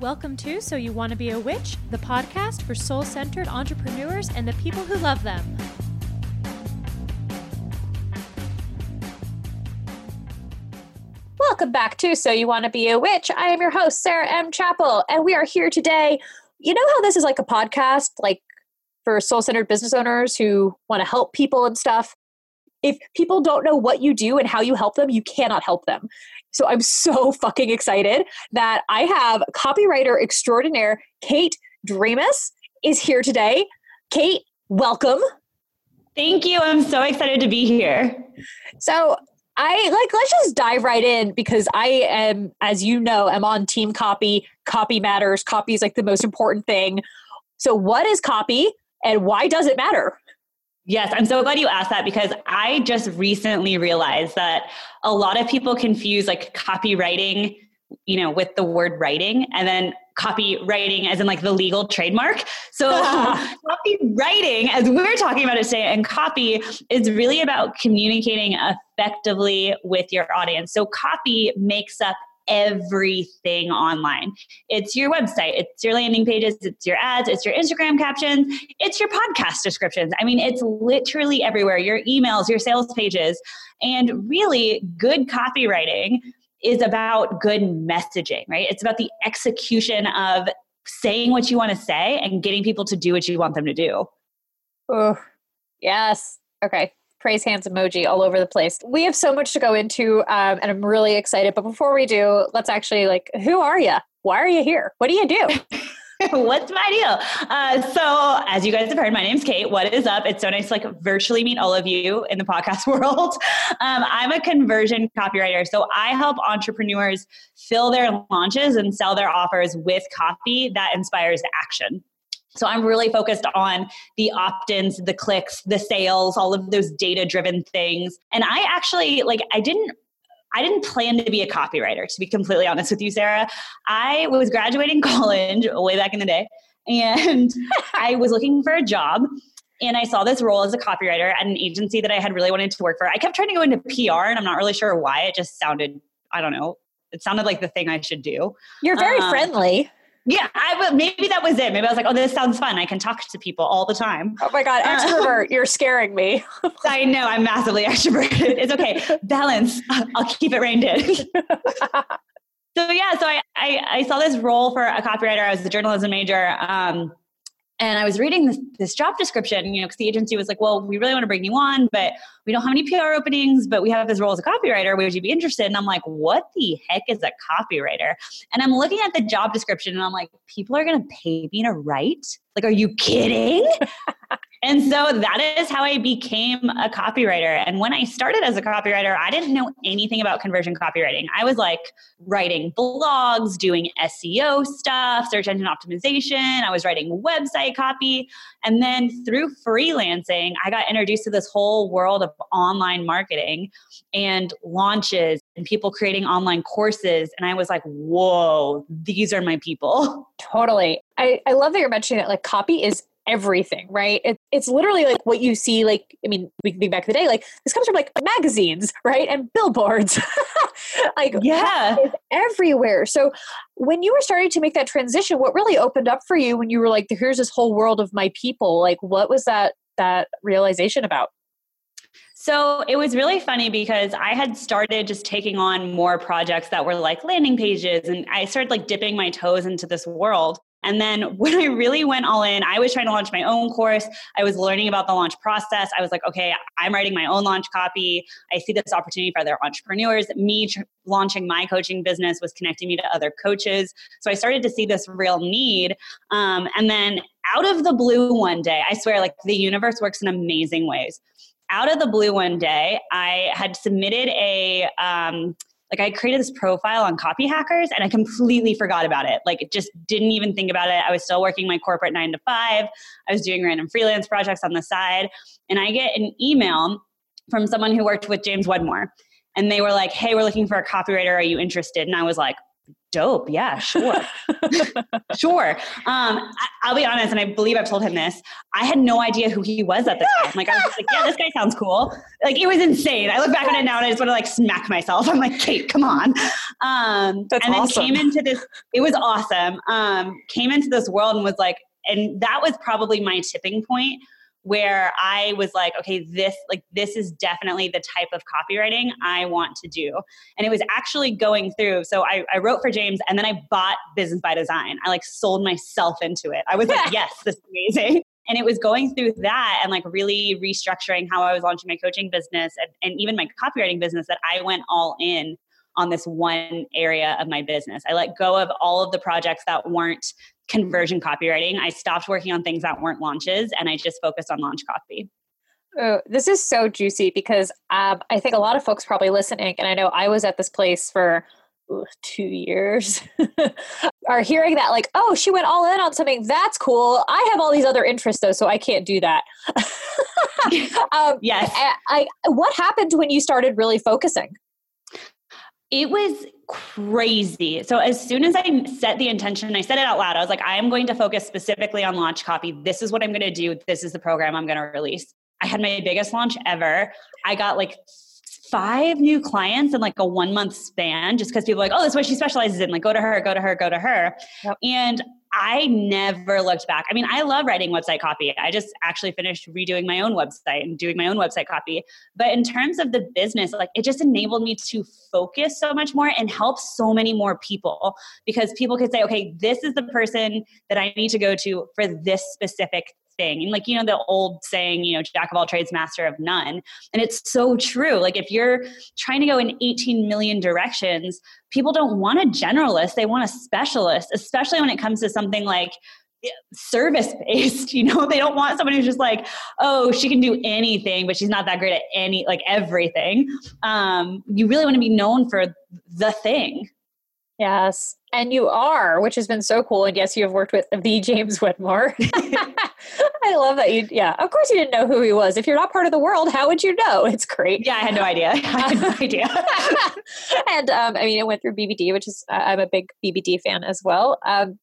Welcome to So You Want to Be a Witch, the podcast for soul centered entrepreneurs and the people who love them. Welcome back to So You Want to Be a Witch. I am your host, Sarah M. Chappell, and we are here today. You know how this is like a podcast, like for soul centered business owners who want to help people and stuff? If people don't know what you do and how you help them, you cannot help them. So I'm so fucking excited that I have copywriter extraordinaire Kate Dramis is here today. Kate, welcome. Thank you. I'm so excited to be here. So I like let's just dive right in because I am, as you know, I'm on team copy. Copy matters. Copy is like the most important thing. So what is copy and why does it matter? Yes, I'm so glad you asked that because I just recently realized that a lot of people confuse like copywriting, you know, with the word writing and then copywriting as in like the legal trademark. So copywriting, as we're talking about it today, and copy is really about communicating effectively with your audience. So copy makes up everything online. It's your website, it's your landing pages, it's your ads, it's your Instagram captions, it's your podcast descriptions. I mean, it's literally everywhere your emails, your sales pages. And really, good copywriting is about good messaging, right? It's about the execution of saying what you want to say and getting people to do what you want them to do. Oh, yes. Okay praise hands emoji all over the place. We have so much to go into, um, and I'm really excited. But before we do, let's actually like, who are you? Why are you here? What do you do? What's my deal? Uh, so, as you guys have heard, my name's Kate. What is up? It's so nice to like virtually meet all of you in the podcast world. Um, I'm a conversion copywriter, so I help entrepreneurs fill their launches and sell their offers with copy that inspires action. So I'm really focused on the opt-ins, the clicks, the sales, all of those data-driven things. And I actually like I didn't I didn't plan to be a copywriter, to be completely honest with you, Sarah. I was graduating college way back in the day, and I was looking for a job. And I saw this role as a copywriter at an agency that I had really wanted to work for. I kept trying to go into PR, and I'm not really sure why. It just sounded, I don't know, it sounded like the thing I should do. You're very um, friendly. Yeah, I maybe that was it. Maybe I was like, oh, this sounds fun. I can talk to people all the time. Oh my god, uh, extrovert! you're scaring me. I know I'm massively extroverted. It's okay. Balance. I'll keep it reined in. so yeah, so I, I, I saw this role for a copywriter. I was a journalism major. Um, and I was reading this, this job description, you know, because the agency was like, well, we really want to bring you on, but we don't have any PR openings, but we have this role as a copywriter. Would you be interested? And I'm like, what the heck is a copywriter? And I'm looking at the job description and I'm like, people are going to pay me to write? Like, are you kidding? And so that is how I became a copywriter. And when I started as a copywriter, I didn't know anything about conversion copywriting. I was like writing blogs, doing SEO stuff, search engine optimization. I was writing website copy. And then through freelancing, I got introduced to this whole world of online marketing and launches and people creating online courses. And I was like, whoa, these are my people. Totally. I, I love that you're mentioning that like copy is everything, right? It, it's literally like what you see, like, I mean, we can think back to the day, like this comes from like magazines, right? And billboards. like, yeah, everywhere. So when you were starting to make that transition, what really opened up for you when you were like, here's this whole world of my people? Like, what was that, that realization about? So it was really funny because I had started just taking on more projects that were like landing pages and I started like dipping my toes into this world. And then when I really went all in, I was trying to launch my own course. I was learning about the launch process. I was like, okay, I'm writing my own launch copy. I see this opportunity for other entrepreneurs. Me tr- launching my coaching business was connecting me to other coaches. So I started to see this real need. Um, and then out of the blue one day, I swear, like the universe works in amazing ways. Out of the blue one day, I had submitted a, um, like I created this profile on copy hackers and I completely forgot about it. Like just didn't even think about it. I was still working my corporate nine to five. I was doing random freelance projects on the side. And I get an email from someone who worked with James Wedmore. And they were like, hey, we're looking for a copywriter. Are you interested? And I was like, dope. Yeah, sure. sure. Um, I, will be honest, and I believe I've told him this. I had no idea who he was at the time. Like, I was just like, yeah, this guy sounds cool. Like, it was insane. I look back on it now and I just want to like smack myself. I'm like, Kate, come on. Um, That's and then awesome. came into this, it was awesome. Um, came into this world and was like, and that was probably my tipping point where I was like, okay, this like this is definitely the type of copywriting I want to do. And it was actually going through. So I, I wrote for James and then I bought Business by Design. I like sold myself into it. I was like, yes, this is amazing. And it was going through that and like really restructuring how I was launching my coaching business and, and even my copywriting business that I went all in on this one area of my business. I let go of all of the projects that weren't conversion copywriting. I stopped working on things that weren't launches and I just focused on launch copy. Oh, this is so juicy because um, I think a lot of folks probably listening, and I know I was at this place for ooh, two years, are hearing that like, oh, she went all in on something. That's cool. I have all these other interests though, so I can't do that. um, yes. I, I, what happened when you started really focusing? It was crazy. So as soon as I set the intention, I said it out loud. I was like, I am going to focus specifically on launch copy. This is what I'm going to do. This is the program I'm going to release. I had my biggest launch ever. I got like five new clients in like a one month span just because people are like, oh, that's what she specializes in. Like, go to her, go to her, go to her. Yep. And I never looked back. I mean, I love writing website copy. I just actually finished redoing my own website and doing my own website copy. But in terms of the business, like it just enabled me to focus so much more and help so many more people because people could say, okay, this is the person that I need to go to for this specific thing. And like, you know, the old saying, you know, jack of all trades, master of none. And it's so true. Like, if you're trying to go in 18 million directions, people don't want a generalist, they want a specialist, especially when it comes to something like service based you know they don't want someone who's just like oh she can do anything but she's not that great at any like everything um you really want to be known for the thing Yes. And you are, which has been so cool. And yes, you have worked with the James Wedmore. I love that you, yeah. Of course, you didn't know who he was. If you're not part of the world, how would you know? It's great. Yeah, I had no idea. I had no idea. and um, I mean, it went through BBD, which is, uh, I'm a big BBD fan as well. Um,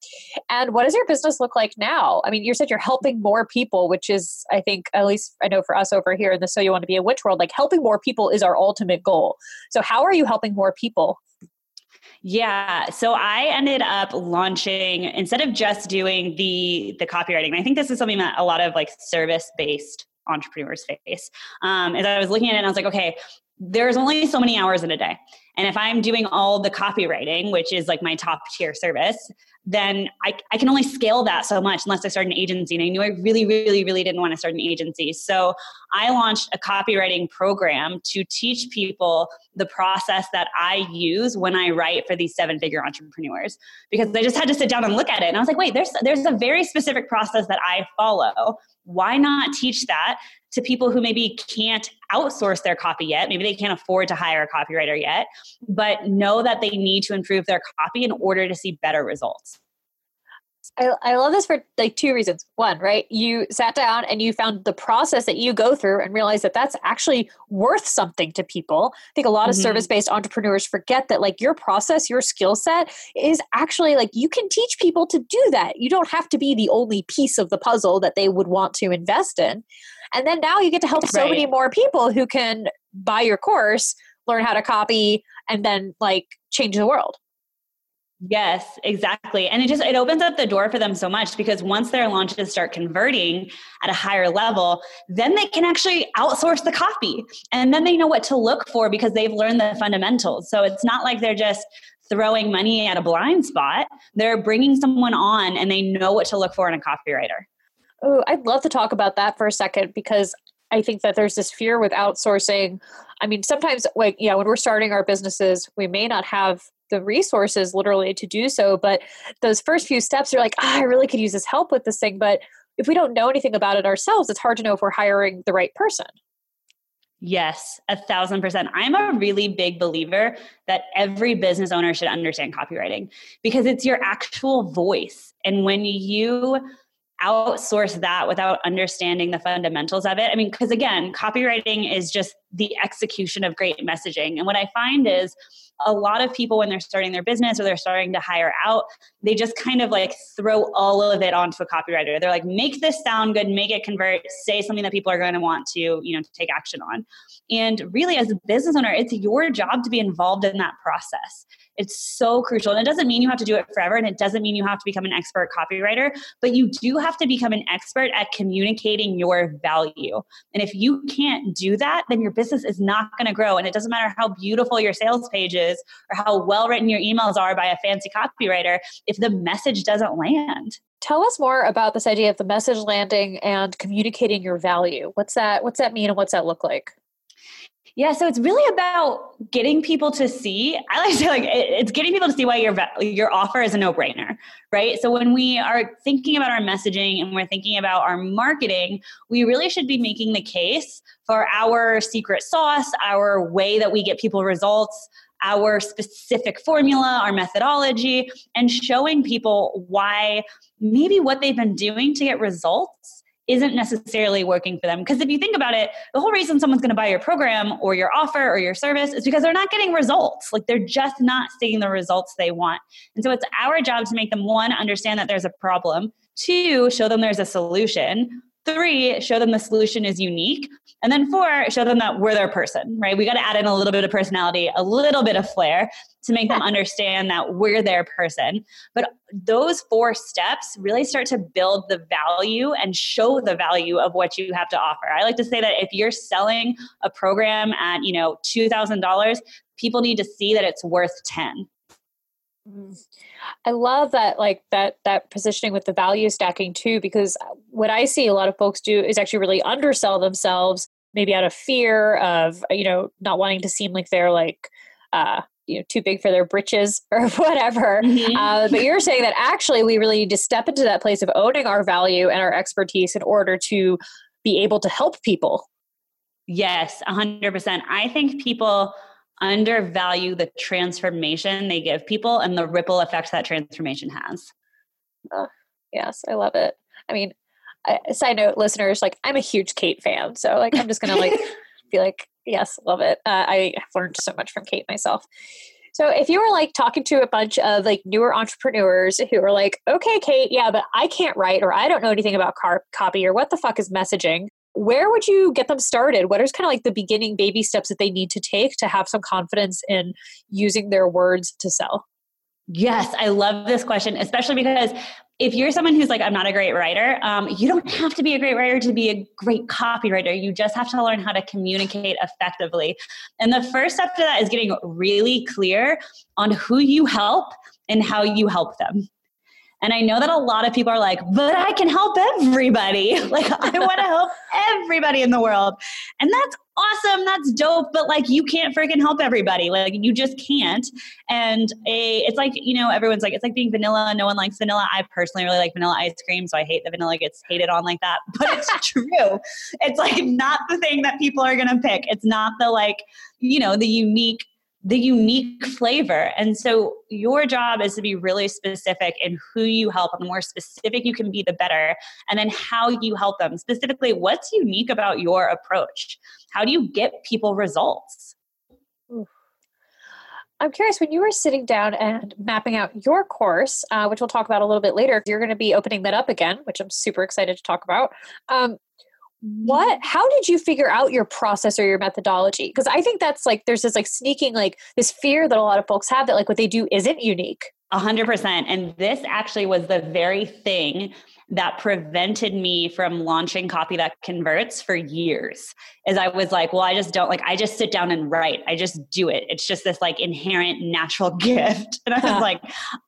and what does your business look like now? I mean, you said you're helping more people, which is, I think, at least I know for us over here in the So You Want to Be a Witch world, like helping more people is our ultimate goal. So, how are you helping more people? Yeah. So I ended up launching instead of just doing the the copywriting. I think this is something that a lot of like service based entrepreneurs face. Um, as I was looking at it, I was like, okay, there's only so many hours in a day. And if I'm doing all the copywriting, which is like my top tier service, then I, I can only scale that so much unless I start an agency. And I knew I really, really, really didn't want to start an agency. So I launched a copywriting program to teach people the process that I use when I write for these seven figure entrepreneurs. Because I just had to sit down and look at it. And I was like, wait, there's there's a very specific process that I follow. Why not teach that to people who maybe can't outsource their copy yet. Maybe they can't afford to hire a copywriter yet, but know that they need to improve their copy in order to see better results. I, I love this for like two reasons. One, right? You sat down and you found the process that you go through and realized that that's actually worth something to people. I think a lot of mm-hmm. service based entrepreneurs forget that like your process, your skill set is actually like you can teach people to do that. You don't have to be the only piece of the puzzle that they would want to invest in. And then now you get to help so right. many more people who can buy your course, learn how to copy, and then like change the world. Yes, exactly. And it just it opens up the door for them so much because once their launches start converting at a higher level, then they can actually outsource the copy. And then they know what to look for because they've learned the fundamentals. So it's not like they're just throwing money at a blind spot. They're bringing someone on and they know what to look for in a copywriter. Oh, I'd love to talk about that for a second because I think that there's this fear with outsourcing. I mean, sometimes like yeah, when we're starting our businesses, we may not have the resources literally to do so. But those first few steps are like, oh, I really could use this help with this thing. But if we don't know anything about it ourselves, it's hard to know if we're hiring the right person. Yes, a thousand percent. I'm a really big believer that every business owner should understand copywriting because it's your actual voice. And when you outsource that without understanding the fundamentals of it. I mean, because again, copywriting is just the execution of great messaging. And what I find is a lot of people, when they're starting their business or they're starting to hire out, they just kind of like throw all of it onto a copywriter. They're like, make this sound good, make it convert, say something that people are going to want to, you know, to take action on. And really, as a business owner, it's your job to be involved in that process. It's so crucial. And it doesn't mean you have to do it forever, and it doesn't mean you have to become an expert copywriter, but you do have to become an expert at communicating your value. And if you can't do that, then your business is not going to grow. And it doesn't matter how beautiful your sales page is or how well written your emails are by a fancy copywriter if the message doesn't land. Tell us more about this idea of the message landing and communicating your value. What's that what's that mean and what's that look like? Yeah, so it's really about getting people to see. I like to say like it's getting people to see why your your offer is a no brainer, right? So when we are thinking about our messaging and we're thinking about our marketing, we really should be making the case for our secret sauce, our way that we get people results, our specific formula, our methodology, and showing people why maybe what they've been doing to get results isn't necessarily working for them. Because if you think about it, the whole reason someone's going to buy your program or your offer or your service is because they're not getting results. Like they're just not seeing the results they want. And so it's our job to make them one, understand that there's a problem, two, show them there's a solution, Three, show them the solution is unique. And then four, show them that we're their person, right? We got to add in a little bit of personality, a little bit of flair to make them understand that we're their person. But those four steps really start to build the value and show the value of what you have to offer. I like to say that if you're selling a program at, you know, $2,000, people need to see that it's worth 10 Mm-hmm. I love that like that that positioning with the value stacking too because what I see a lot of folks do is actually really undersell themselves maybe out of fear of you know not wanting to seem like they're like uh you know too big for their britches or whatever mm-hmm. uh, but you're saying that actually we really need to step into that place of owning our value and our expertise in order to be able to help people yes 100% i think people undervalue the transformation they give people and the ripple effect that transformation has. Uh, yes, I love it. I mean, I, side note, listeners, like I'm a huge Kate fan, so like I'm just gonna like be like, yes, love it. Uh, I have learned so much from Kate myself. So if you were like talking to a bunch of like newer entrepreneurs who are like, okay, Kate, yeah, but I can't write or I don't know anything about car- copy or what the fuck is messaging where would you get them started? What is kind of like the beginning baby steps that they need to take to have some confidence in using their words to sell? Yes, I love this question, especially because if you're someone who's like, I'm not a great writer, um, you don't have to be a great writer to be a great copywriter. You just have to learn how to communicate effectively. And the first step to that is getting really clear on who you help and how you help them. And I know that a lot of people are like, but I can help everybody. Like, I want to help everybody in the world. And that's awesome. That's dope. But like, you can't freaking help everybody. Like, you just can't. And a, it's like, you know, everyone's like, it's like being vanilla. No one likes vanilla. I personally really like vanilla ice cream. So I hate that vanilla gets hated on like that. But it's true. It's like not the thing that people are going to pick. It's not the like, you know, the unique the unique flavor. And so your job is to be really specific in who you help. The more specific you can be, the better. And then how you help them. Specifically, what's unique about your approach? How do you get people results? I'm curious when you were sitting down and mapping out your course, uh, which we'll talk about a little bit later. You're going to be opening that up again, which I'm super excited to talk about. Um, Mm-hmm. what how did you figure out your process or your methodology? Because i think that's like there's this like sneaking like this fear that a lot of folks have that like what they do isn't unique. A hundred percent and this actually was the very thing that prevented me from launching copy that converts for years is i was like well i just don't like i just sit down and write. I just do it. It's just this like inherent natural gift. And i was like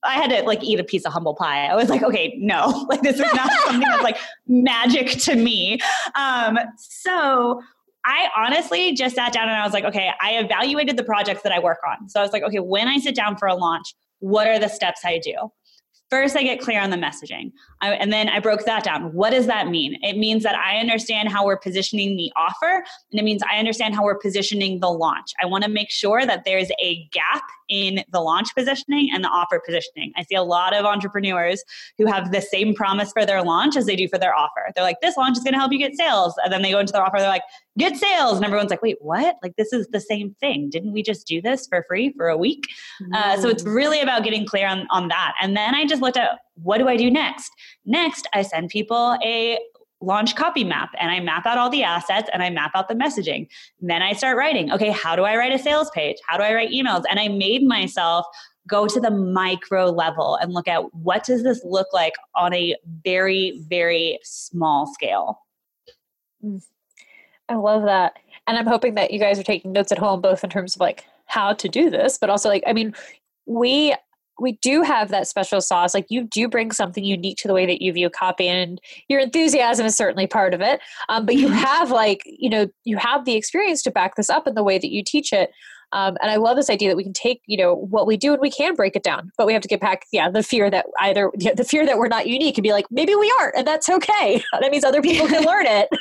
i had to like eat a piece of humble pie. I was like okay no like this is not something that's like magic to me. Um so I honestly just sat down and I was like, okay, I evaluated the projects that I work on. So I was like, okay, when I sit down for a launch, what are the steps I do? First, I get clear on the messaging. I, and then I broke that down. What does that mean? It means that I understand how we're positioning the offer, and it means I understand how we're positioning the launch. I want to make sure that there's a gap in the launch positioning and the offer positioning. I see a lot of entrepreneurs who have the same promise for their launch as they do for their offer. They're like, this launch is going to help you get sales. And then they go into their offer, they're like, get sales. And everyone's like, wait, what? Like, this is the same thing. Didn't we just do this for free for a week? Uh, so it's really about getting clear on, on that. And then I just looked at what do I do next? Next, I send people a launch copy map and I map out all the assets and I map out the messaging. then I start writing, okay, how do I write a sales page? How do I write emails? And I made myself go to the micro level and look at what does this look like on a very very small scale. I love that. And I'm hoping that you guys are taking notes at home both in terms of like how to do this, but also like I mean, we we do have that special sauce. Like you do bring something unique to the way that you view copy, and your enthusiasm is certainly part of it. Um, but you have like you know you have the experience to back this up in the way that you teach it. Um, and I love this idea that we can take, you know, what we do and we can break it down, but we have to get back, yeah, the fear that either yeah, the fear that we're not unique and be like, maybe we aren't, and that's okay. that means other people can learn it.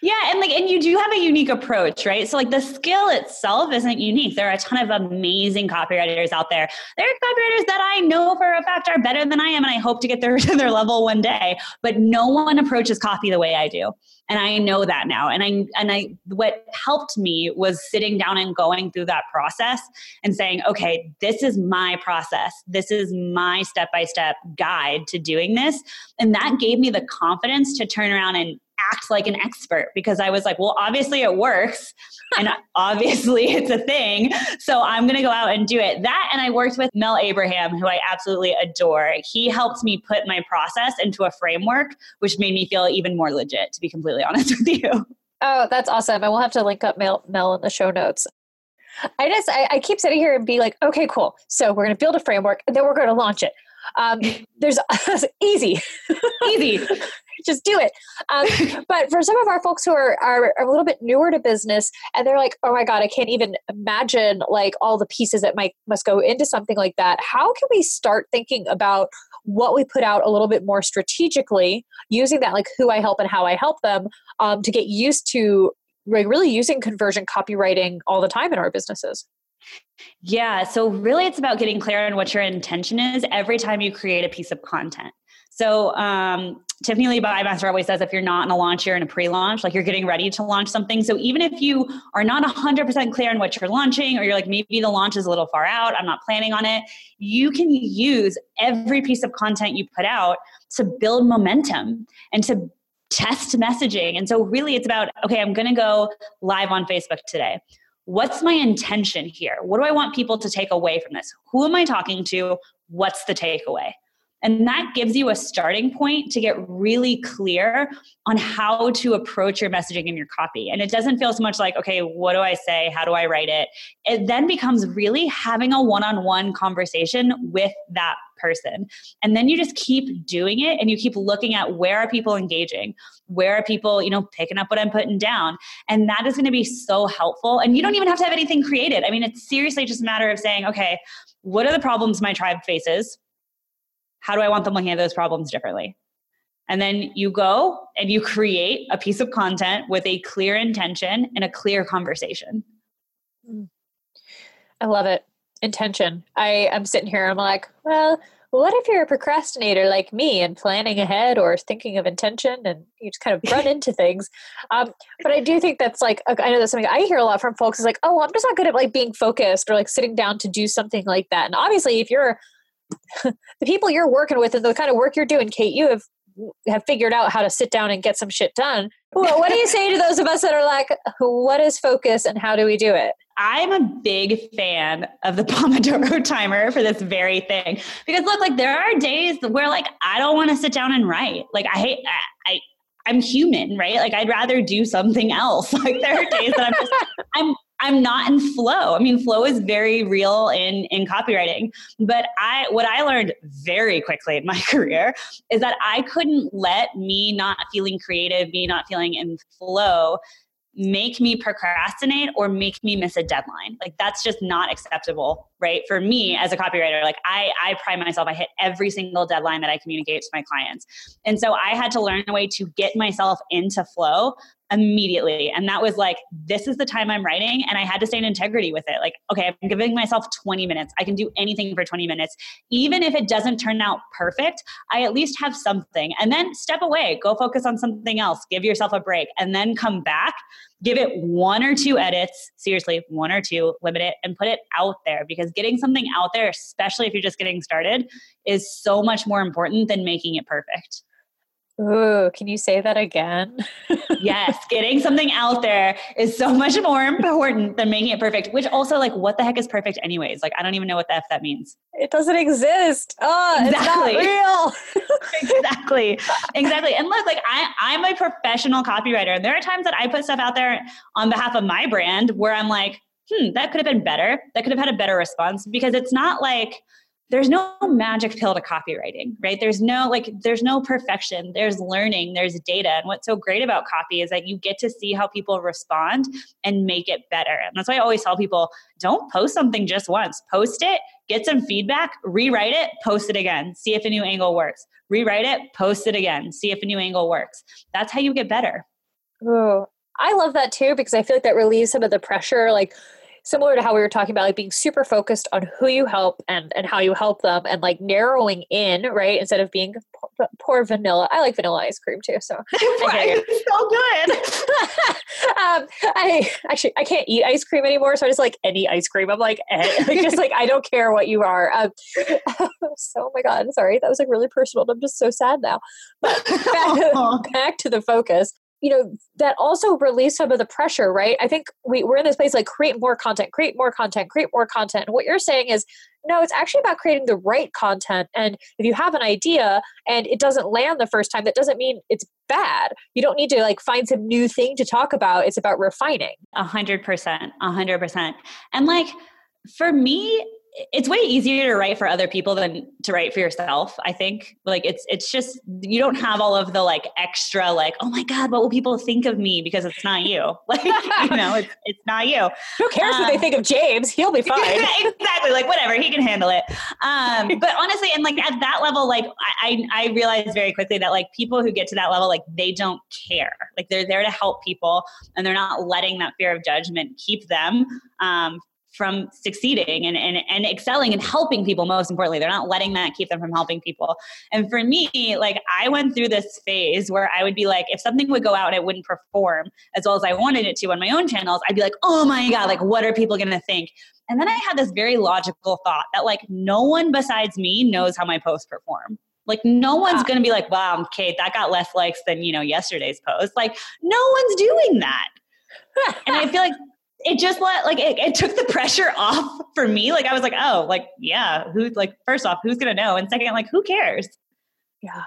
yeah, and like, and you do have a unique approach, right? So like, the skill itself isn't unique. There are a ton of amazing copywriters out there. There are copywriters that I know for a fact are better than I am, and I hope to get their to their level one day. But no one approaches copy the way I do and i know that now and i and i what helped me was sitting down and going through that process and saying okay this is my process this is my step by step guide to doing this and that gave me the confidence to turn around and act like an expert because I was like, well, obviously it works and obviously it's a thing. So I'm going to go out and do it. That and I worked with Mel Abraham, who I absolutely adore. He helped me put my process into a framework, which made me feel even more legit, to be completely honest with you. Oh, that's awesome. I will have to link up Mel, Mel in the show notes. I just, I, I keep sitting here and be like, okay, cool. So we're going to build a framework and then we're going to launch it. Um, there's easy, easy. just do it. Um, but for some of our folks who are, are a little bit newer to business and they're like, oh my God, I can't even imagine like all the pieces that might must go into something like that. How can we start thinking about what we put out a little bit more strategically using that like who I help and how I help them um, to get used to like really using conversion copywriting all the time in our businesses? Yeah, so really it's about getting clear on what your intention is every time you create a piece of content. So um, Tiffany Lee Bymaster always says if you're not in a launch, you're in a pre-launch, like you're getting ready to launch something. So even if you are not 100% clear on what you're launching, or you're like maybe the launch is a little far out, I'm not planning on it, you can use every piece of content you put out to build momentum and to test messaging. And so really it's about okay, I'm going to go live on Facebook today. What's my intention here? What do I want people to take away from this? Who am I talking to? What's the takeaway? And that gives you a starting point to get really clear on how to approach your messaging and your copy. And it doesn't feel so much like, okay, what do I say? How do I write it? It then becomes really having a one on one conversation with that person. And then you just keep doing it and you keep looking at where are people engaging? Where are people, you know, picking up what I'm putting down? And that is going to be so helpful. And you don't even have to have anything created. I mean, it's seriously just a matter of saying, okay, what are the problems my tribe faces? How do I want them looking at those problems differently? And then you go and you create a piece of content with a clear intention and a clear conversation. I love it. Intention. I am sitting here, I'm like, well, what if you're a procrastinator like me and planning ahead or thinking of intention and you just kind of run into things? Um, but I do think that's like, I know that's something I hear a lot from folks is like, oh, well, I'm just not good at like being focused or like sitting down to do something like that. And obviously, if you're the people you're working with and the kind of work you're doing, Kate, you have have figured out how to sit down and get some shit done. Well, what do you say to those of us that are like, what is focus and how do we do it? I'm a big fan of the Pomodoro timer for this very thing. Because look, like there are days where like I don't want to sit down and write. Like I hate I, I I'm human, right? Like I'd rather do something else. Like there are days that I'm just I'm I'm not in flow. I mean, flow is very real in in copywriting. But I what I learned very quickly in my career is that I couldn't let me not feeling creative, me not feeling in flow make me procrastinate or make me miss a deadline. Like that's just not acceptable right? For me as a copywriter, like I, I pride myself, I hit every single deadline that I communicate to my clients. And so I had to learn a way to get myself into flow immediately. And that was like, this is the time I'm writing. And I had to stay in integrity with it. Like, okay, I'm giving myself 20 minutes. I can do anything for 20 minutes. Even if it doesn't turn out perfect, I at least have something. And then step away, go focus on something else, give yourself a break, and then come back. Give it one or two edits, seriously, one or two, limit it, and put it out there because getting something out there, especially if you're just getting started, is so much more important than making it perfect. Ooh, can you say that again? yes, getting something out there is so much more important than making it perfect. Which also, like, what the heck is perfect, anyways? Like, I don't even know what the f that means. It doesn't exist. Oh, exactly. real. exactly, exactly. And look, like, I I'm a professional copywriter, and there are times that I put stuff out there on behalf of my brand where I'm like, hmm, that could have been better. That could have had a better response because it's not like there's no magic pill to copywriting, right? There's no like there's no perfection. There's learning, there's data. And what's so great about copy is that you get to see how people respond and make it better. And that's why I always tell people, don't post something just once. Post it, get some feedback, rewrite it, post it again. See if a new angle works. Rewrite it, post it again. See if a new angle works. That's how you get better. Oh, I love that too because I feel like that relieves some of the pressure like similar to how we were talking about like being super focused on who you help and and how you help them and like narrowing in right instead of being poor, poor vanilla. I like vanilla ice cream too so right. so good. Um, i actually i can't eat ice cream anymore so i just like any ice cream. I'm like, eh, like just like i don't care what you are. Um, so oh my god sorry. That was like really personal i'm just so sad now. But back, back to the focus you know that also release some of the pressure right? I think we, we're in this place like create more content create more content create more content. And what you're saying is no it's actually about creating the right content. And if you have an idea and it doesn't land the first time that doesn't mean it's bad. You don't need to like find some new thing to talk about. It's about refining. A hundred percent. A hundred percent. And like for me it's way easier to write for other people than to write for yourself i think. Like it's it's just you don't have all of the like extra like oh my god what will people think of me because it's not you? Like you know it's, it's not you. Who cares um, what they um, think of james? He'll be fine. exactly. Like whatever he can handle it. Um but honestly and like at that level like i i realized very quickly that like people who get to that level like they don't care. Like they're there to help people and they're not letting that fear of judgment keep them um, from succeeding and, and, and excelling and helping people most importantly. They're not letting that keep them from helping people. And for me like i went through this phase where i would be like if something would go out and it wouldn't perform as well as i wanted it to on my own channels i'd be like oh my god like what are people going to think? And then i had this very logical thought that like no one besides me knows how my posts perform. Like no one's going to be like wow kate that got less likes than you know yesterday's post. Like no one's doing that. And i feel like it just let like it, it, took the pressure off for me. Like I was like, oh, like yeah, who's like first off, who's gonna know? And second, like who cares? Yeah.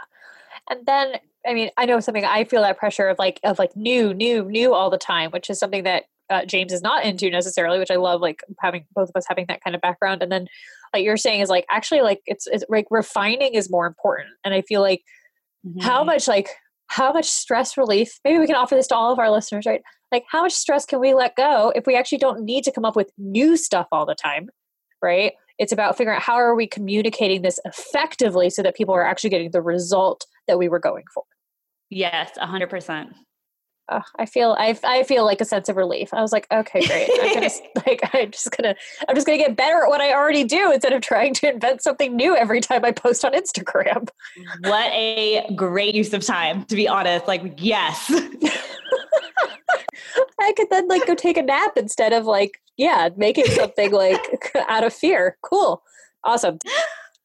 And then I mean, I know something I feel that pressure of like of like new, new, new all the time, which is something that uh, James is not into necessarily, which I love like having both of us having that kind of background. And then like you're saying is like actually like it's, it's like refining is more important. And I feel like mm-hmm. how much like how much stress relief maybe we can offer this to all of our listeners right? Like how much stress can we let go if we actually don't need to come up with new stuff all the time right? It's about figuring out how are we communicating this effectively so that people are actually getting the result that we were going for. Yes 100% uh, I feel I, I feel like a sense of relief. I was like, okay, great. I'm gonna, like I'm just gonna I'm just gonna get better at what I already do instead of trying to invent something new every time I post on Instagram. What a great use of time, to be honest. Like, yes. I could then like go take a nap instead of like, yeah, making something like out of fear. Cool. Awesome.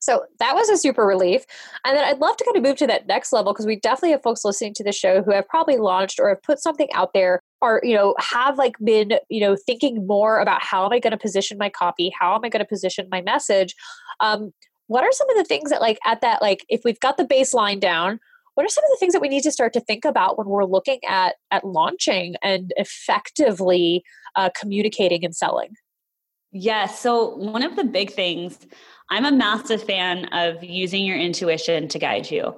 So that was a super relief. And then I'd love to kind of move to that next level because we definitely have folks listening to the show who have probably launched or have put something out there or, you know, have like been, you know, thinking more about how am I going to position my copy? How am I going to position my message? Um, what are some of the things that like at that, like if we've got the baseline down, what are some of the things that we need to start to think about when we're looking at at launching and effectively uh, communicating and selling yes so one of the big things i'm a massive fan of using your intuition to guide you.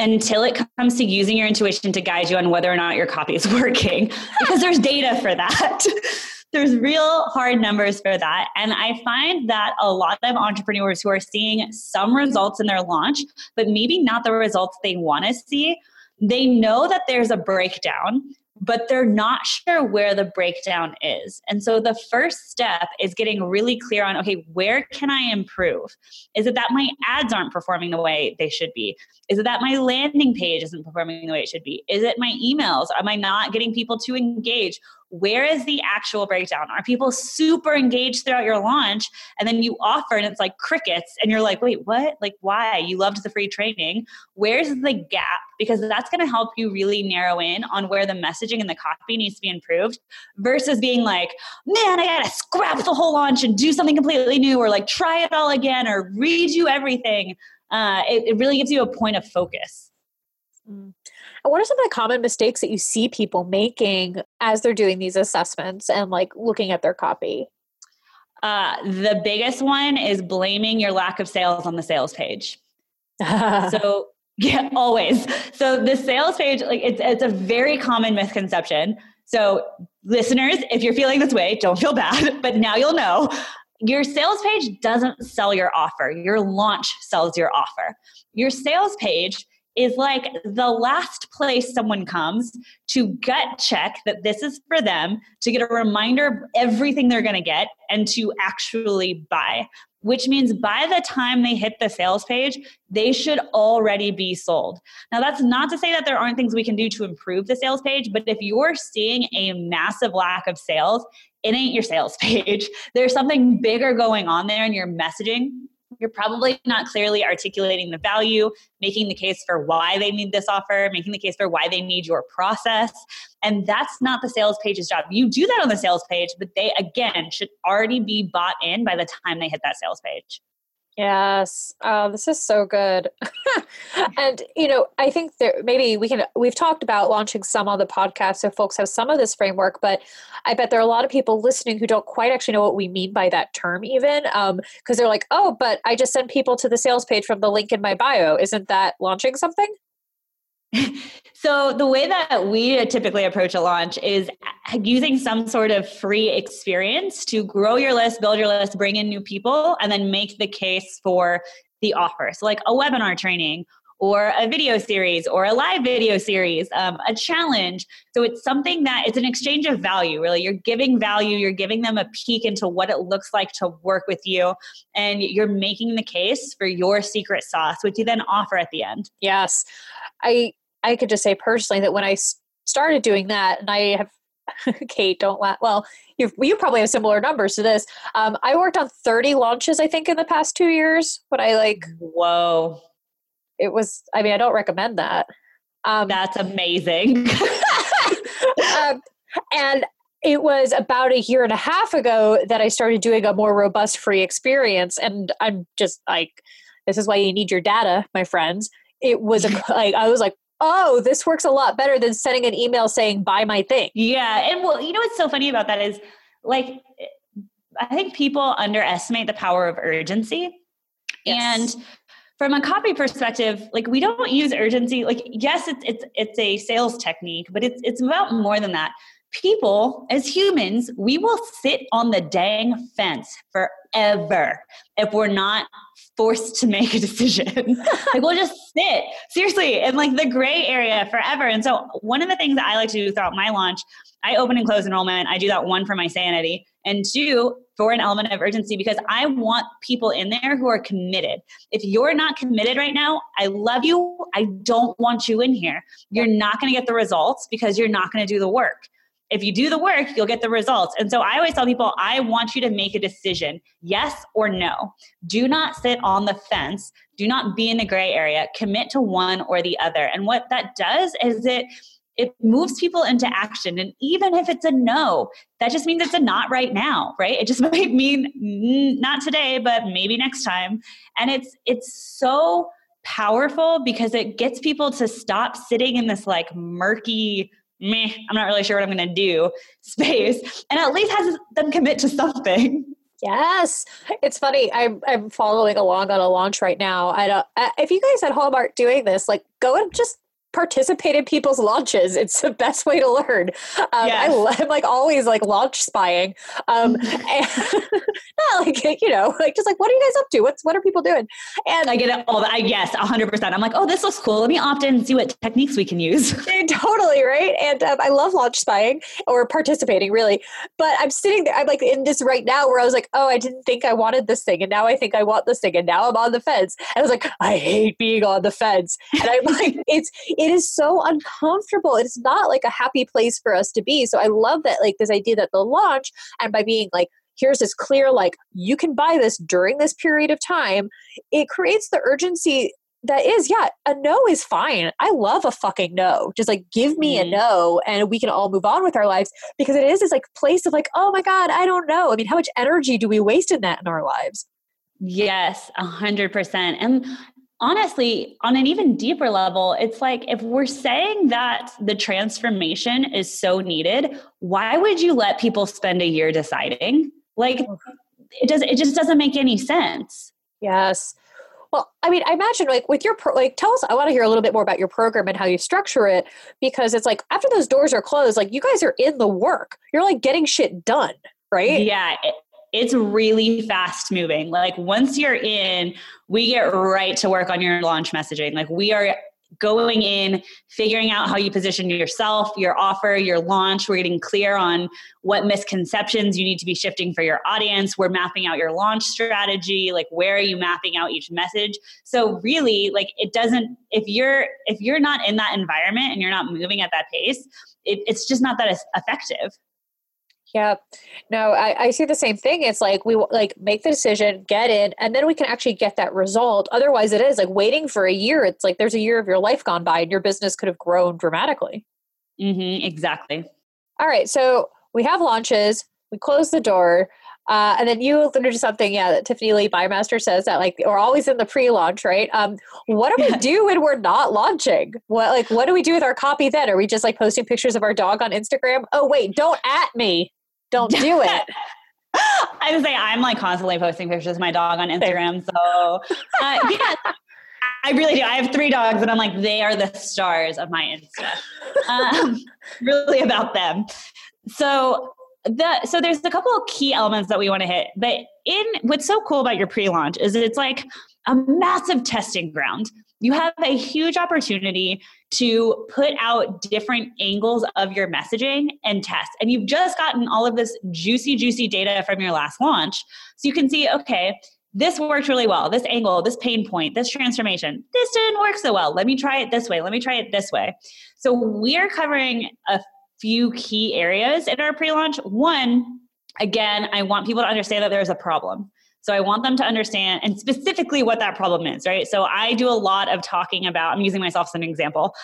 Until it comes to using your intuition to guide you on whether or not your copy is working because there's data for that. There's real hard numbers for that. And I find that a lot of entrepreneurs who are seeing some results in their launch, but maybe not the results they want to see, they know that there's a breakdown but they're not sure where the breakdown is. And so the first step is getting really clear on okay, where can I improve? Is it that my ads aren't performing the way they should be? Is it that my landing page isn't performing the way it should be? Is it my emails? Am I not getting people to engage? Where is the actual breakdown? Are people super engaged throughout your launch and then you offer and it's like crickets and you're like, wait, what? Like, why? You loved the free training. Where's the gap? Because that's going to help you really narrow in on where the messaging and the copy needs to be improved versus being like, man, I got to scrap the whole launch and do something completely new or like try it all again or redo everything. Uh, it, it really gives you a point of focus. Mm. What are some of the common mistakes that you see people making as they're doing these assessments and like looking at their copy? Uh, the biggest one is blaming your lack of sales on the sales page. so yeah, always. So the sales page, like it's it's a very common misconception. So listeners, if you're feeling this way, don't feel bad, but now you'll know. Your sales page doesn't sell your offer. Your launch sells your offer. Your sales page is like the last place someone comes to gut check that this is for them, to get a reminder of everything they're going to get, and to actually buy. Which means by the time they hit the sales page, they should already be sold. Now, that's not to say that there aren't things we can do to improve the sales page, but if you're seeing a massive lack of sales, it ain't your sales page. There's something bigger going on there in your messaging you're probably not clearly articulating the value, making the case for why they need this offer, making the case for why they need your process. And that's not the sales page's job. You do that on the sales page, but they, again, should already be bought in by the time they hit that sales page. Yes. Oh, this is so good. and, you know, I think there maybe we can, we've talked about launching some on the podcast so folks have some of this framework, but I bet there are a lot of people listening who don't quite actually know what we mean by that term, even because um, they're like, oh, but I just send people to the sales page from the link in my bio. Isn't that launching something? So the way that we typically approach a launch is using some sort of free experience to grow your list, build your list, bring in new people, and then make the case for the offer. So like a webinar training or a video series or a live video series, um, a challenge. So it's something that it's an exchange of value, really. You're giving value, you're giving them a peek into what it looks like to work with you, and you're making the case for your secret sauce, which you then offer at the end. Yes. I I could just say personally that when I started doing that, and I have Kate, don't laugh. Well, you you probably have similar numbers to this. Um, I worked on 30 launches, I think, in the past two years. But I like, whoa, it was. I mean, I don't recommend that. Um, That's amazing. um, and it was about a year and a half ago that I started doing a more robust free experience, and I'm just like, this is why you need your data, my friends. It was a, like I was like, oh, this works a lot better than sending an email saying, buy my thing. Yeah. And well, you know what's so funny about that is like, I think people underestimate the power of urgency. Yes. And from a copy perspective, like we don't use urgency. Like, yes, it's it's it's a sales technique, but it's it's about more than that. People, as humans, we will sit on the dang fence forever if we're not forced to make a decision. like we'll just sit seriously in like the gray area forever. And so one of the things that I like to do throughout my launch, I open and close enrollment. I do that one for my sanity and two for an element of urgency because I want people in there who are committed. If you're not committed right now, I love you. I don't want you in here. You're not going to get the results because you're not going to do the work if you do the work, you'll get the results. And so I always tell people, I want you to make a decision yes or no. Do not sit on the fence. Do not be in the gray area. Commit to one or the other. And what that does is it it moves people into action. And even if it's a no, that just means it's a not right now, right? It just might mean mm, not today, but maybe next time. And it's it's so powerful because it gets people to stop sitting in this like murky meh, I'm not really sure what I'm going to do space, and at least has them commit to something. Yes, it's funny. I'm I'm following along on a launch right now. I don't. Uh, if you guys at home aren't doing this, like go and just participate in people's launches. It's the best way to learn. Um, yes. I, am like always like launch spying. Um, and not like you know, like just like what are you guys up to? What's what are people doing? And I get it all. I guess 100. percent I'm like, oh, this looks cool. Let me opt in and see what techniques we can use. totally right. And um, I love launch spying or participating really. But I'm sitting there. I'm like in this right now where I was like, oh, I didn't think I wanted this thing, and now I think I want this thing, and now I'm on the fence. And I was like, I hate being on the fence. And I'm like, it's it is so uncomfortable. It's not like a happy place for us to be. So I love that like this idea that the launch and by being like here's this clear like you can buy this during this period of time it creates the urgency that is yeah a no is fine i love a fucking no just like give me mm-hmm. a no and we can all move on with our lives because it is this like place of like oh my god i don't know i mean how much energy do we waste in that in our lives yes a hundred percent and honestly, on an even deeper level, it's like if we're saying that the transformation is so needed, why would you let people spend a year deciding? Like it does it just doesn't make any sense. Yes. Well, I mean, I imagine like with your pro- like tell us I want to hear a little bit more about your program and how you structure it because it's like after those doors are closed, like you guys are in the work. You're like getting shit done, right? Yeah, it's really fast moving. Like once you're in, we get right to work on your launch messaging. Like we are going in, figuring out how you position yourself, your offer, your launch. We're getting clear on what misconceptions you need to be shifting for your audience. We're mapping out your launch strategy, like where are you mapping out each message. So really, like it doesn't if you're if you're not in that environment and you're not moving at that pace, it, it's just not that effective. Yeah. No, I, I see the same thing. It's like we like make the decision, get in, and then we can actually get that result. Otherwise, it is like waiting for a year. It's like there's a year of your life gone by and your business could have grown dramatically. Mm-hmm, exactly. All right. So we have launches, we close the door. Uh, and then you alluded to something, yeah, that Tiffany Lee Bymaster says that like we're always in the pre-launch, right? Um, what do we do when we're not launching? What like what do we do with our copy then? Are we just like posting pictures of our dog on Instagram? Oh wait, don't at me. Don't do it. I would say I'm like constantly posting pictures of my dog on Instagram. So uh, yeah, I really do. I have three dogs, and I'm like they are the stars of my Insta. Um, really about them. So the so there's a couple of key elements that we want to hit. But in what's so cool about your pre-launch is it's like a massive testing ground you have a huge opportunity to put out different angles of your messaging and test. And you've just gotten all of this juicy, juicy data from your last launch. So you can see, okay, this worked really well. This angle, this pain point, this transformation, this didn't work so well. Let me try it this way. Let me try it this way. So we're covering a few key areas in our pre launch. One, again, I want people to understand that there's a problem. So I want them to understand and specifically what that problem is, right? So I do a lot of talking about, I'm using myself as an example,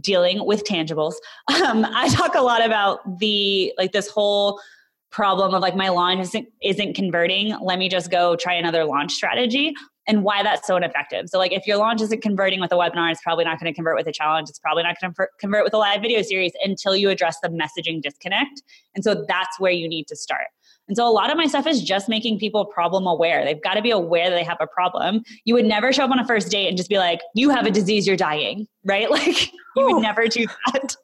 dealing with tangibles. Um, I talk a lot about the, like this whole problem of like my launch isn't, isn't converting. Let me just go try another launch strategy and why that's so ineffective. So, like, if your launch isn't converting with a webinar, it's probably not going to convert with a challenge. It's probably not going to convert with a live video series until you address the messaging disconnect. And so, that's where you need to start. And so a lot of my stuff is just making people problem aware. They've got to be aware that they have a problem. You would never show up on a first date and just be like, you have a disease, you're dying, right? Like you would never do that.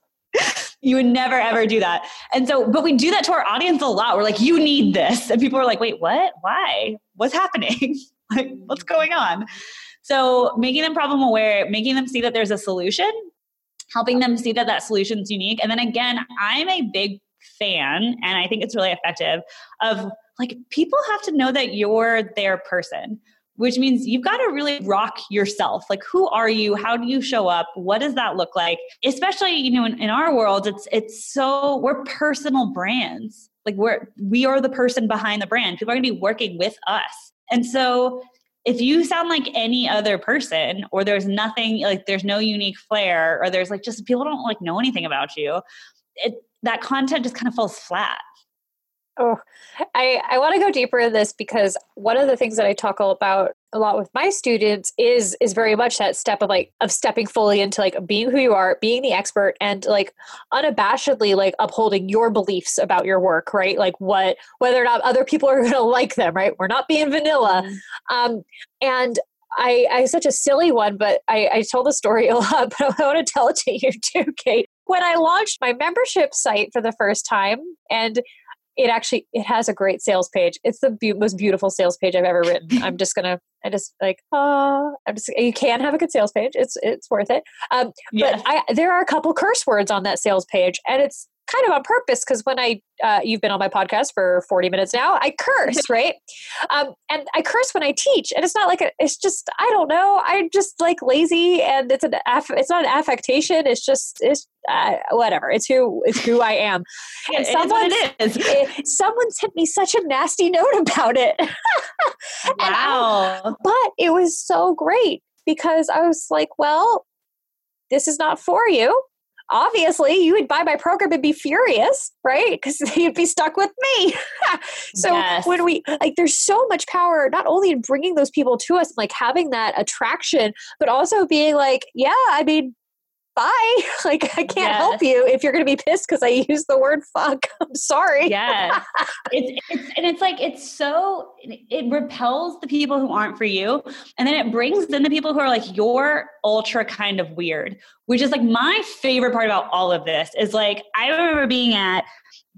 you would never ever do that. And so, but we do that to our audience a lot. We're like, you need this. And people are like, wait, what? Why? What's happening? like, what's going on? So making them problem aware, making them see that there's a solution, helping them see that that solution's unique. And then again, I'm a big fan, and I think it's really effective, of like people have to know that you're their person which means you've got to really rock yourself. Like who are you? How do you show up? What does that look like? Especially you know in, in, our world it's it's so we're personal brands. Like we're we are the person behind the brand. People are to be working with us. And so if you sound like any other person or there's nothing like there's no unique flair or there's like just people don't like know anything about you it that content just kind of falls flat. Oh, I, I want to go deeper in this because one of the things that I talk about a lot with my students is is very much that step of like of stepping fully into like being who you are, being the expert, and like unabashedly like upholding your beliefs about your work, right? Like what whether or not other people are going to like them, right? We're not being vanilla, mm-hmm. um, and I, I such a silly one, but I, I told the story a lot, but I want to tell it to you too, Kate. When I launched my membership site for the first time, and it actually it has a great sales page. It's the be- most beautiful sales page I've ever written. I'm just gonna, I just like, oh, I'm just. You can have a good sales page. It's it's worth it. Um, yes. But I there are a couple curse words on that sales page, and it's kind of on purpose because when I uh, you've been on my podcast for 40 minutes now, I curse, right? Um, and I curse when I teach, and it's not like a, it's just I don't know. I'm just like lazy, and it's an aff- it's not an affectation. It's just it's uh, whatever. It's who it's who I am. And it someone it is. It, someone sent me such a nasty note about it. wow! I, but it was so great because I was like, well, this is not for you obviously you would buy my program and be furious, right? Because you'd be stuck with me. so yes. when we like, there's so much power not only in bringing those people to us, like having that attraction, but also being like, yeah, I mean, bye. Like I can't yes. help you if you're going to be pissed because I use the word fuck. I'm sorry. Yeah, it's, it's and it's like it's so it repels the people who aren't for you, and then it brings in the people who are like you're ultra kind of weird. Which is like my favorite part about all of this is like I remember being at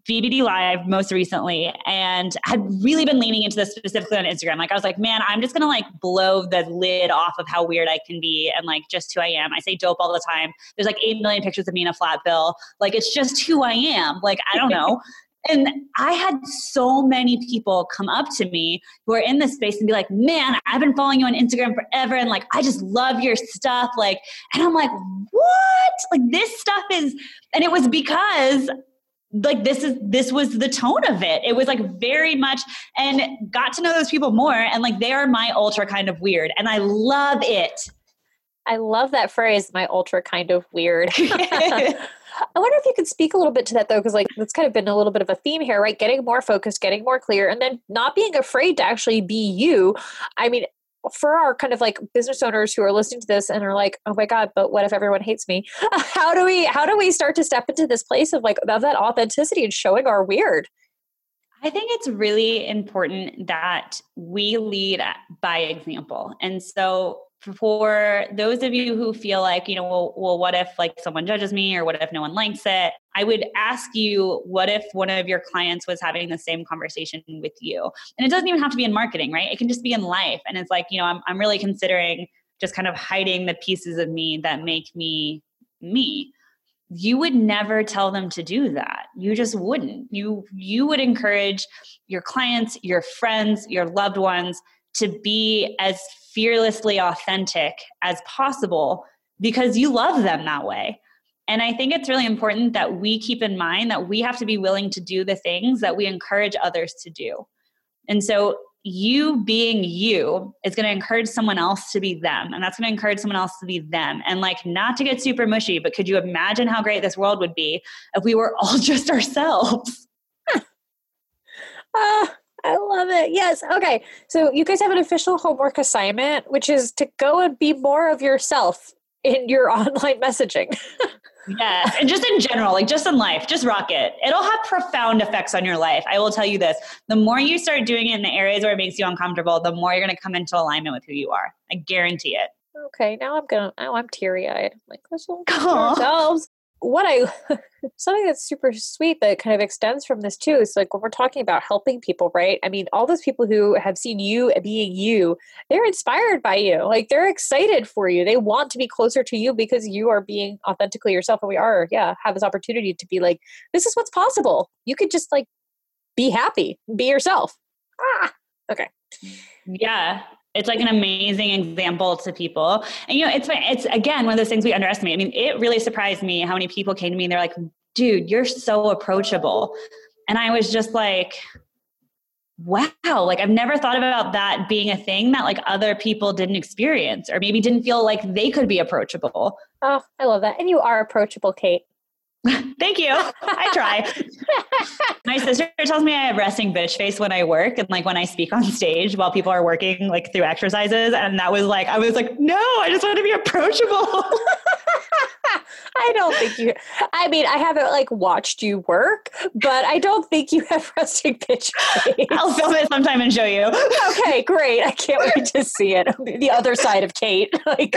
BBD Live most recently and had really been leaning into this specifically on Instagram. Like I was like, man, I'm just gonna like blow the lid off of how weird I can be and like just who I am. I say dope all the time. There's like eight million pictures of me in a flat bill. Like it's just who I am. Like I don't know. And I had so many people come up to me who are in this space and be like, man, I've been following you on Instagram forever. And like, I just love your stuff. Like, and I'm like, what? Like, this stuff is, and it was because like this is this was the tone of it it was like very much and got to know those people more and like they are my ultra kind of weird and i love it i love that phrase my ultra kind of weird I wonder if you could speak a little bit to that though, because like that's kind of been a little bit of a theme here, right? Getting more focused, getting more clear, and then not being afraid to actually be you. I mean, for our kind of like business owners who are listening to this and are like oh my god but what if everyone hates me how do we how do we start to step into this place of like of that authenticity and showing our weird I think it's really important that we lead by example. And so for those of you who feel like, you know, well, well, what if like someone judges me or what if no one likes it? I would ask you, what if one of your clients was having the same conversation with you? And it doesn't even have to be in marketing, right? It can just be in life. And it's like, you know, I'm, I'm really considering just kind of hiding the pieces of me that make me me you would never tell them to do that you just wouldn't you you would encourage your clients your friends your loved ones to be as fearlessly authentic as possible because you love them that way. And I think it's really important that we keep in mind that we have to be willing to do the things that we encourage others to do. And so, you being you is going to encourage someone else to be them. And that's going to encourage someone else to be them. And like, not to get super mushy, but could you imagine how great this world would be if we were all just ourselves? uh, I love it. Yes. Okay. So you guys have an official homework assignment, which is to go and be more of yourself in your online messaging. yes. And just in general, like just in life, just rock it. It'll have profound effects on your life. I will tell you this. The more you start doing it in the areas where it makes you uncomfortable, the more you're going to come into alignment with who you are. I guarantee it. Okay, now I'm gonna. Now I'm teary eyed. Like let's ourselves what I something that's super sweet that kind of extends from this too is like when we're talking about helping people, right? I mean, all those people who have seen you being you, they're inspired by you. Like they're excited for you. They want to be closer to you because you are being authentically yourself. And we are, yeah, have this opportunity to be like, this is what's possible. You could just like be happy, be yourself. Ah, okay. Yeah it's like an amazing example to people. And you know, it's it's again one of those things we underestimate. I mean, it really surprised me how many people came to me and they're like, "Dude, you're so approachable," and I was just like. Wow, like I've never thought about that being a thing that like other people didn't experience or maybe didn't feel like they could be approachable. Oh, I love that. And you are approachable, Kate. Thank you. I try. My sister tells me I have resting bitch face when I work and like when I speak on stage while people are working like through exercises. And that was like, I was like, no, I just want to be approachable. I don't think you. I mean, I haven't like watched you work, but I don't think you have resting bitch face. I'll film it sometime and show you. okay, great. I can't wait to see it. The other side of Kate, like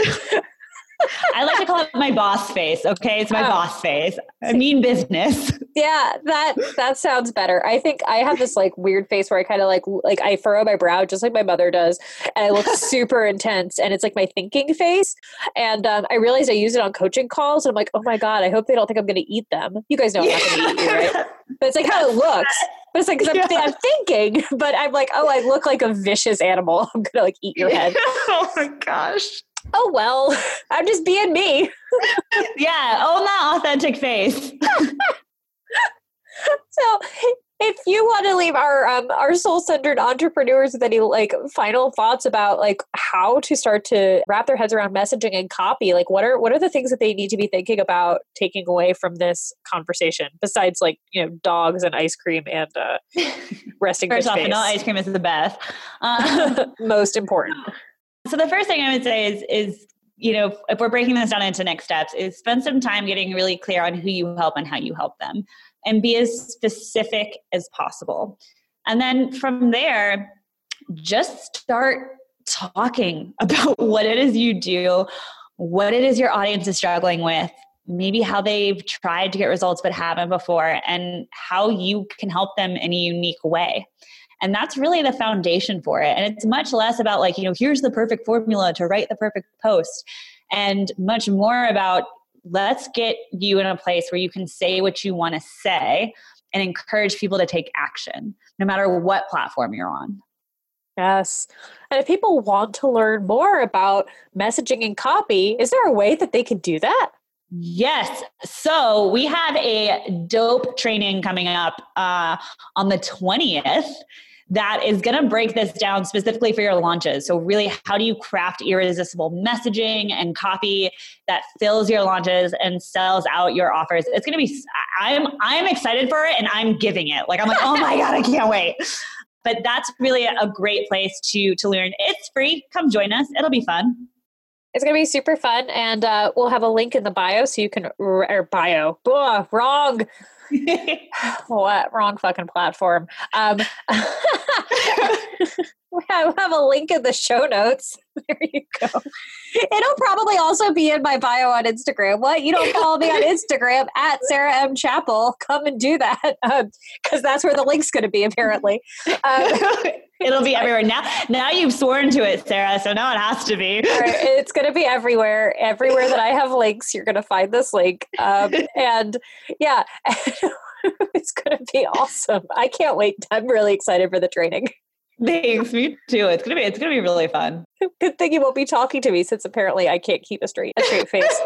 I like to call it my boss face. Okay, it's my oh. boss face. I mean business. Yeah, that that sounds better. I think I have this like weird face where I kind of like like I furrow my brow just like my mother does, and I look super intense, and it's like my thinking face. And um, I realized I use it on coaching calls, and I'm like, oh my god, I hope they don't think I'm going to eat them. You guys know I'm not going to eat you, right? But it's like how it looks. But it's like I'm, yeah. I'm, thinking, but I'm like, oh, I look like a vicious animal. I'm gonna like eat your head. oh my gosh oh well, I'm just being me. yeah, own that authentic face. so if you want to leave our um, our soul centered entrepreneurs with any like final thoughts about like how to start to wrap their heads around messaging and copy, like what are what are the things that they need to be thinking about taking away from this conversation besides like you know dogs and ice cream and uh, resting. First off, vanilla ice cream is the best. Um, Most important. So the first thing I would say is is you know if we're breaking this down into next steps is spend some time getting really clear on who you help and how you help them and be as specific as possible. And then from there just start talking about what it is you do, what it is your audience is struggling with, maybe how they've tried to get results but haven't before, and how you can help them in a unique way. And that's really the foundation for it. And it's much less about, like, you know, here's the perfect formula to write the perfect post, and much more about let's get you in a place where you can say what you want to say and encourage people to take action, no matter what platform you're on. Yes. And if people want to learn more about messaging and copy, is there a way that they can do that? Yes. So we have a dope training coming up uh, on the 20th that is going to break this down specifically for your launches. So, really, how do you craft irresistible messaging and copy that fills your launches and sells out your offers? It's going to be. I'm I'm excited for it, and I'm giving it. Like I'm like, oh my god, I can't wait. But that's really a great place to to learn. It's free. Come join us. It'll be fun. It's going to be super fun, and uh, we'll have a link in the bio so you can or bio. Ugh, wrong. what wrong fucking platform? Um, have, have a link in the show notes. There you go. It'll probably also be in my bio on Instagram. What you don't follow me on Instagram at Sarah M Chapel? Come and do that because um, that's where the link's going to be. Apparently, um, it'll be everywhere now. Now you've sworn to it, Sarah. So now it has to be. Right, it's going to be everywhere. Everywhere that I have links, you're going to find this link. Um, and yeah. it's going to be awesome. I can't wait. I'm really excited for the training. Thanks, me too. It's gonna be it's gonna be really fun. Good thing you won't be talking to me since apparently I can't keep a straight a straight face.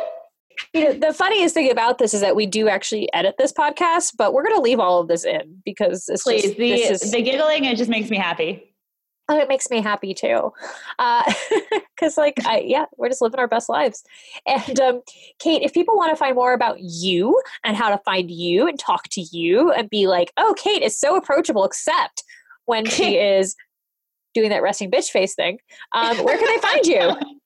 You know, the funniest thing about this is that we do actually edit this podcast, but we're gonna leave all of this in because it's Please, just, the, is, the giggling it just makes me happy. Oh, it makes me happy too, because uh, like I yeah, we're just living our best lives. And um, Kate, if people want to find more about you and how to find you and talk to you and be like, oh, Kate is so approachable, except when she is doing that resting bitch face thing. Um, where can they find you?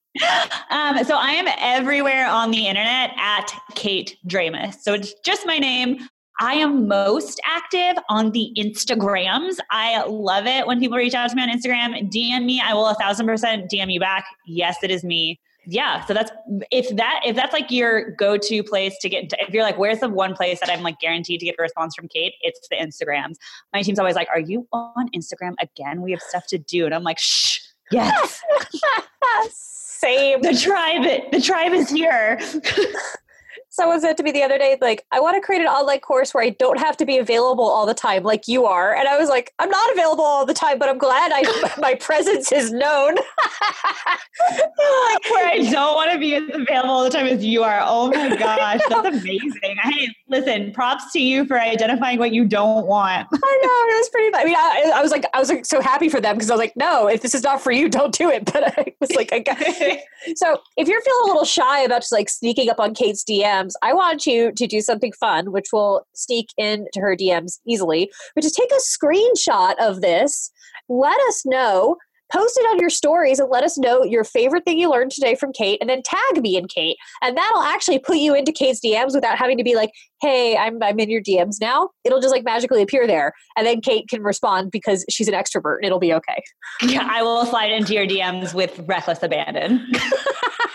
Um, so I am everywhere on the internet at Kate Dramis. So it's just my name. I am most active on the Instagrams. I love it when people reach out to me on Instagram. DM me. I will a thousand percent DM you back. Yes, it is me yeah so that's if that if that's like your go-to place to get into if you're like where's the one place that i'm like guaranteed to get a response from kate it's the instagrams my team's always like are you on instagram again we have stuff to do and i'm like shh yes same. The tribe the tribe is here someone said to me the other day, like, I want to create an online course where I don't have to be available all the time, like you are. And I was like, I'm not available all the time, but I'm glad I my presence is known. where I don't want to be as available all the time as you are. Oh my gosh, that's amazing. Hey, listen, props to you for identifying what you don't want. I know it was pretty. I mean, I, I was like, I was like so happy for them because I was like, no, if this is not for you, don't do it. But I was like, I got. It. so if you're feeling a little shy about just like sneaking up on Kate's DM DMs, I want you to do something fun, which will sneak into her DMs easily, which is take a screenshot of this. Let us know post it on your stories and let us know your favorite thing you learned today from Kate and then tag me and Kate. And that'll actually put you into Kate's DMs without having to be like, hey, I'm, I'm in your DMs now. It'll just like magically appear there. And then Kate can respond because she's an extrovert it'll be okay. Yeah, I will slide into your DMs with reckless abandon.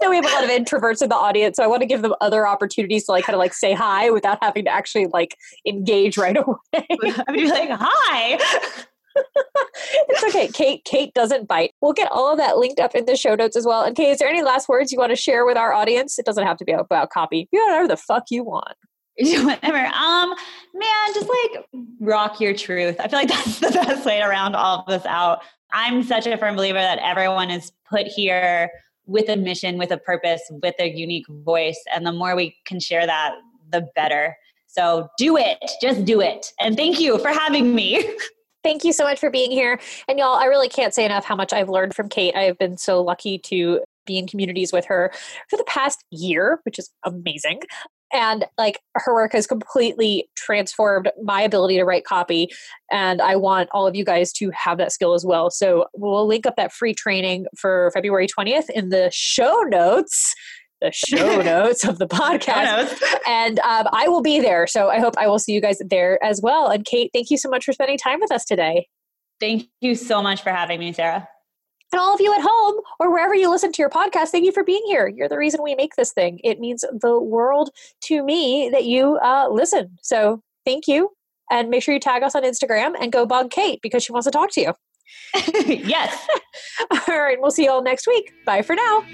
Know we have a lot of introverts in the audience, so I want to give them other opportunities to like kind of like say hi without having to actually like engage right away. I'd be like, hi. it's okay. Kate Kate doesn't bite. We'll get all of that linked up in the show notes as well. And Kate, is there any last words you want to share with our audience? It doesn't have to be about copy. You whatever the fuck you want. Whatever. Um, man, just like rock your truth. I feel like that's the best way to round all of this out. I'm such a firm believer that everyone is put here with a mission, with a purpose, with a unique voice. And the more we can share that, the better. So do it. Just do it. And thank you for having me. Thank you so much for being here. And y'all, I really can't say enough how much I've learned from Kate. I have been so lucky to be in communities with her for the past year, which is amazing. And like her work has completely transformed my ability to write copy. And I want all of you guys to have that skill as well. So we'll link up that free training for February 20th in the show notes the show notes of the podcast. and um, I will be there. So I hope I will see you guys there as well. And Kate, thank you so much for spending time with us today. Thank you so much for having me, Sarah. And all of you at home or wherever you listen to your podcast, thank you for being here. You're the reason we make this thing. It means the world to me that you uh, listen. So thank you. And make sure you tag us on Instagram and go bug Kate because she wants to talk to you. yes. all right. We'll see you all next week. Bye for now.